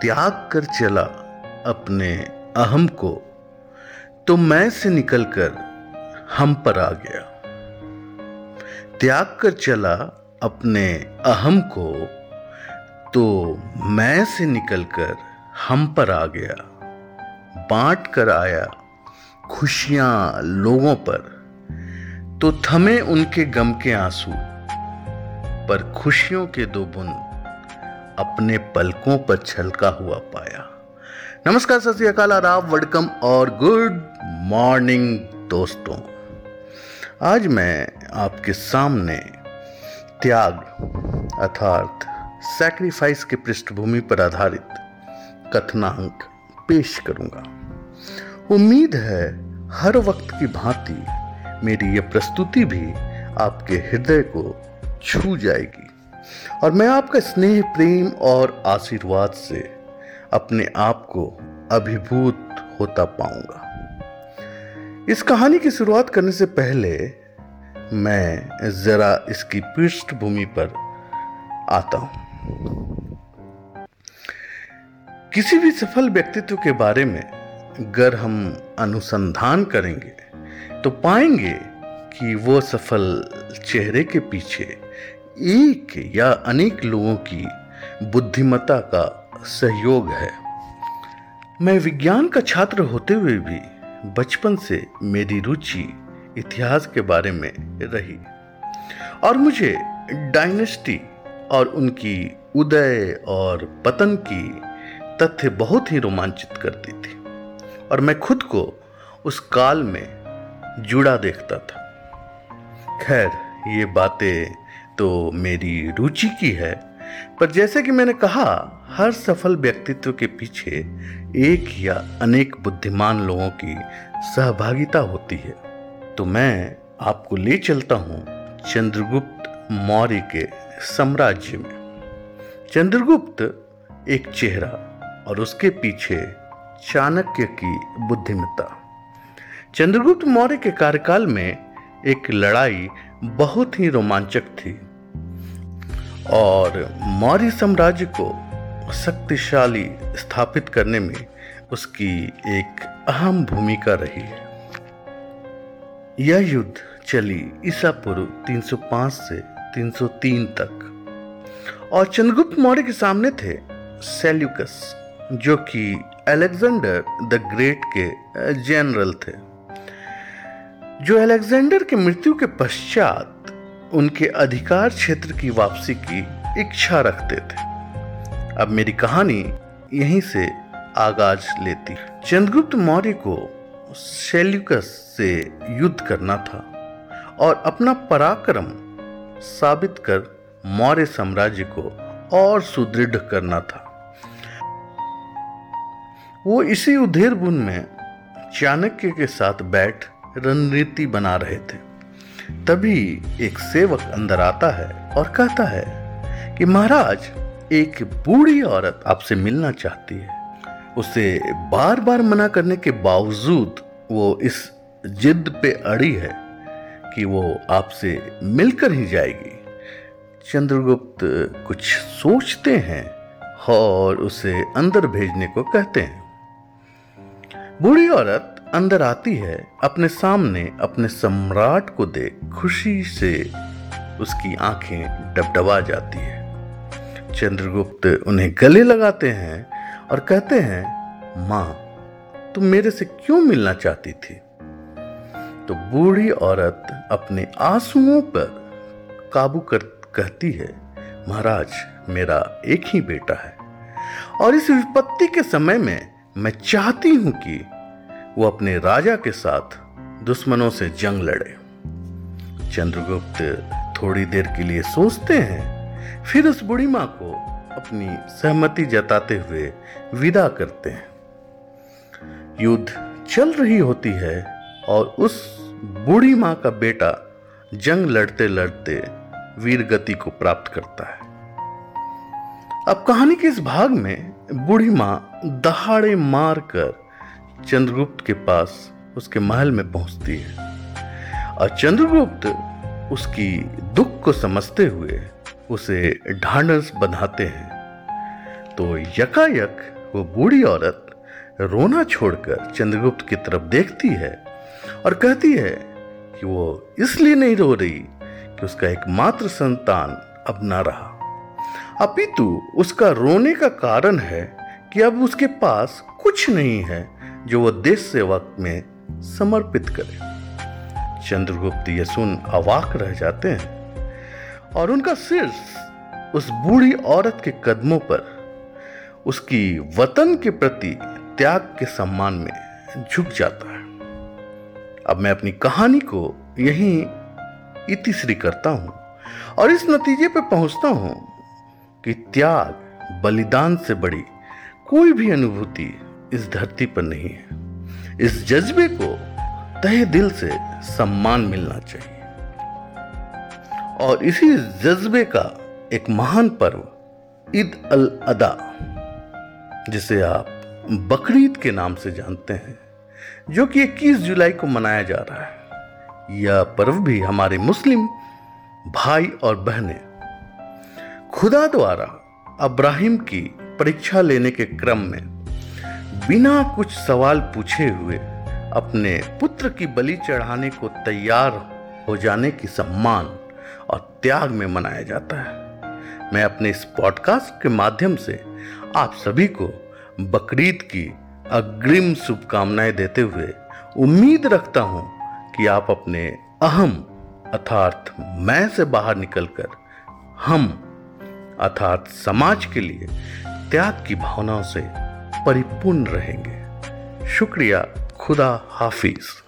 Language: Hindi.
त्याग कर चला अपने अहम को तो मैं से निकलकर हम पर आ गया। त्याग कर चला अपने अहम को तो मैं से निकलकर हम पर आ गया। बांट कर आया खुशियाँ लोगों पर तो थमे उनके गम के आँसू, पर खुशियों के दो बुन अपने पलकों पर छलका हुआ पाया। नमस्कार, सत श्रीकाल आदाब वडकम और गुड मॉर्निंग दोस्तों। आज मैं आपके सामने त्याग अर्थात सैक्रिफाइस के पृष्ठभूमि पर आधारित कथनांक पेश करूँगा। उम्मीद है हर वक्त की भांति मेरी यह प्रस्तुति भी आपके हृदय को छू जाएगी। और मैं आपका स्नेह, प्रेम और आशीर्वाद से अपने आप को अभिभूत होता पाऊँगा। इस कहानी की शुरुआत करने से पहले मैं जरा इसकी पृष्ठभूमि पर आता हूँ। किसी भी सफल व्यक्तित्व के बारे में अगर हम अनुसंधान करेंगे तो पाएँगे कि वो सफल चेहरे के पीछे एक या अनेक लोगों की बुद्धिमत्ता का सहयोग है। मैं विज्ञान का छात्र होते हुए भी बचपन से मेरी रुचि इतिहास के बारे में रही और मुझे डायनेस्टी और उनकी उदय और पतन की तथ्य बहुत ही रोमांचित करती थी और मैं खुद को उस काल में जुड़ा देखता था। खैर ये बातें तो मेरी रुचि की है। पर जैसे कि मैंने कहा, हर सफल व्यक्तित्व के पीछे एक या अनेक बुद्धिमान लोगों की सहभागिता होती है। तो मैं आपको ले चलता हूँ चंद्रगुप्त मौर्य के साम्राज्य में। चंद्रगुप्त एक चेहरा और उसके पीछे चाणक्य की बुद्धिमत्ता। चंद्रगुप्त मौर्य के कार्यकाल में एक लड़ाई बहुत ही रोमांचक थी। और मौर्य साम्राज्य को शक्तिशाली स्थापित करने में उसकी एक अहम भूमिका रही। यह युद्ध चली ईसा पूर्व 305 से 303 तक। और चंद्रगुप्त मौर्य के सामने थे सेल्यूकस, जो कि अलेक्जेंडर द ग्रेट के जनरल थे। जो अलेक्जेंडर के मृत्यु के पश्चात उनके अधिकार क्षेत्र की वापसी की इच्छा रखते थे। अब मेरी कहानी यहीं से आगाज़ लेती चंद्रगुप्त मौर्य को सेल्यूकस से युद्ध करना था और अपना पराक्रम साबित कर मौर्य साम्राज्य को और सुदृढ़ करना था। वो इसी उधेर बुन में चाणक्य के साथ बैठ रणनीति बना रहे थे। तभी एक सेवक अंदर आता है और कहता है कि महाराज, एक बूढ़ी औरत आपसे मिलना चाहती है। उसे बार बार मना करने के बावजूद वो इस जिद पे अड़ी है कि वो आपसे मिलकर ही जाएगी। चंद्रगुप्त कुछ सोचते हैं और उसे अंदर भेजने को कहते हैं। बूढ़ी औरत अंदर आती है, अपने सामने, अपने सम्राट को देख खुशी से उसकी आँखें डबडबा जाती है। चंद्रगुप्त उन्हें गले लगाते हैं और कहते हैं, माँ, तुम मेरे से क्यों मिलना चाहती थी? तो बूढ़ी औरत अपने आंसुओं पर काबू कर, कहती है, महाराज, मेरा एक ही बेटा है और इस विपत्ति के समय में मैं चाहती हूँ कि वो अपने राजा के साथ दुश्मनों से जंग लड़े। चंद्रगुप्त थोड़ी देर के लिए सोचते हैं, फिर उस बुढ़ी माँ को अपनी सहमति जताते हुए विदा करते हैं। युद्ध चल रही होती है और उस बूढ़ी माँ का बेटा जंग लड़ते लड़ते वीर गति को प्राप्त करता है। अब कहानी के इस भाग में बूढ़ी माँ दहाड़े मार कर चंद्रगुप्त के पास उसके महल में पहुँचती है। और चंद्रगुप्त उसकी दुख को समझते हुए उसे ढांढस बंधाते हैं। तो यकायक वो बूढ़ी औरत रोना छोड़कर चंद्रगुप्त की तरफ़ देखती है और कहती है कि वो इसलिए नहीं रो रही कि उसका एकमात्र संतान अब ना रहा। अपितु उसका रोने का कारण है कि अब उसके पास कुछ नहीं है। जो वो देश सेवा में समर्पित करे। चंद्रगुप्त ये सुन अवाक रह जाते हैं और उनका सिर उस बूढ़ी औरत के कदमों पर, उसकी वतन के प्रति त्याग के सम्मान में झुक जाता है। अब मैं अपनी कहानी को यहीं इतिश्री करता हूँ और इस नतीजे पर पहुँचता हूँ कि त्याग बलिदान से बड़ी कोई भी अनुभूति इस धरती पर नहीं है। इस जज्बे को तहे दिल से सम्मान मिलना चाहिए। और इसी जज्बे का एक महान पर्व ईद अल अदा, जिसे आप बकरीद के नाम से जानते हैं, जो कि 21 जुलाई को मनाया जा रहा है। यह पर्व भी हमारे मुस्लिम भाई और बहनें, खुदा द्वारा अब्राहिम की परीक्षा लेने के क्रम में बिना कुछ सवाल पूछे हुए अपने पुत्र की बलि चढ़ाने को तैयार हो जाने की सम्मान और त्याग में मनाया जाता है। मैं अपने इस पॉडकास्ट के माध्यम से आप सभी को बकरीद की अग्रिम शुभकामनाएँ देते हुए उम्मीद रखता हूँ कि आप अपने अहम अर्थात मैं से बाहर निकलकर हम अर्थात समाज के लिए त्याग की भावनाओं से परिपूर्ण रहेंगे। शुक्रिया खुदा हाफिज़।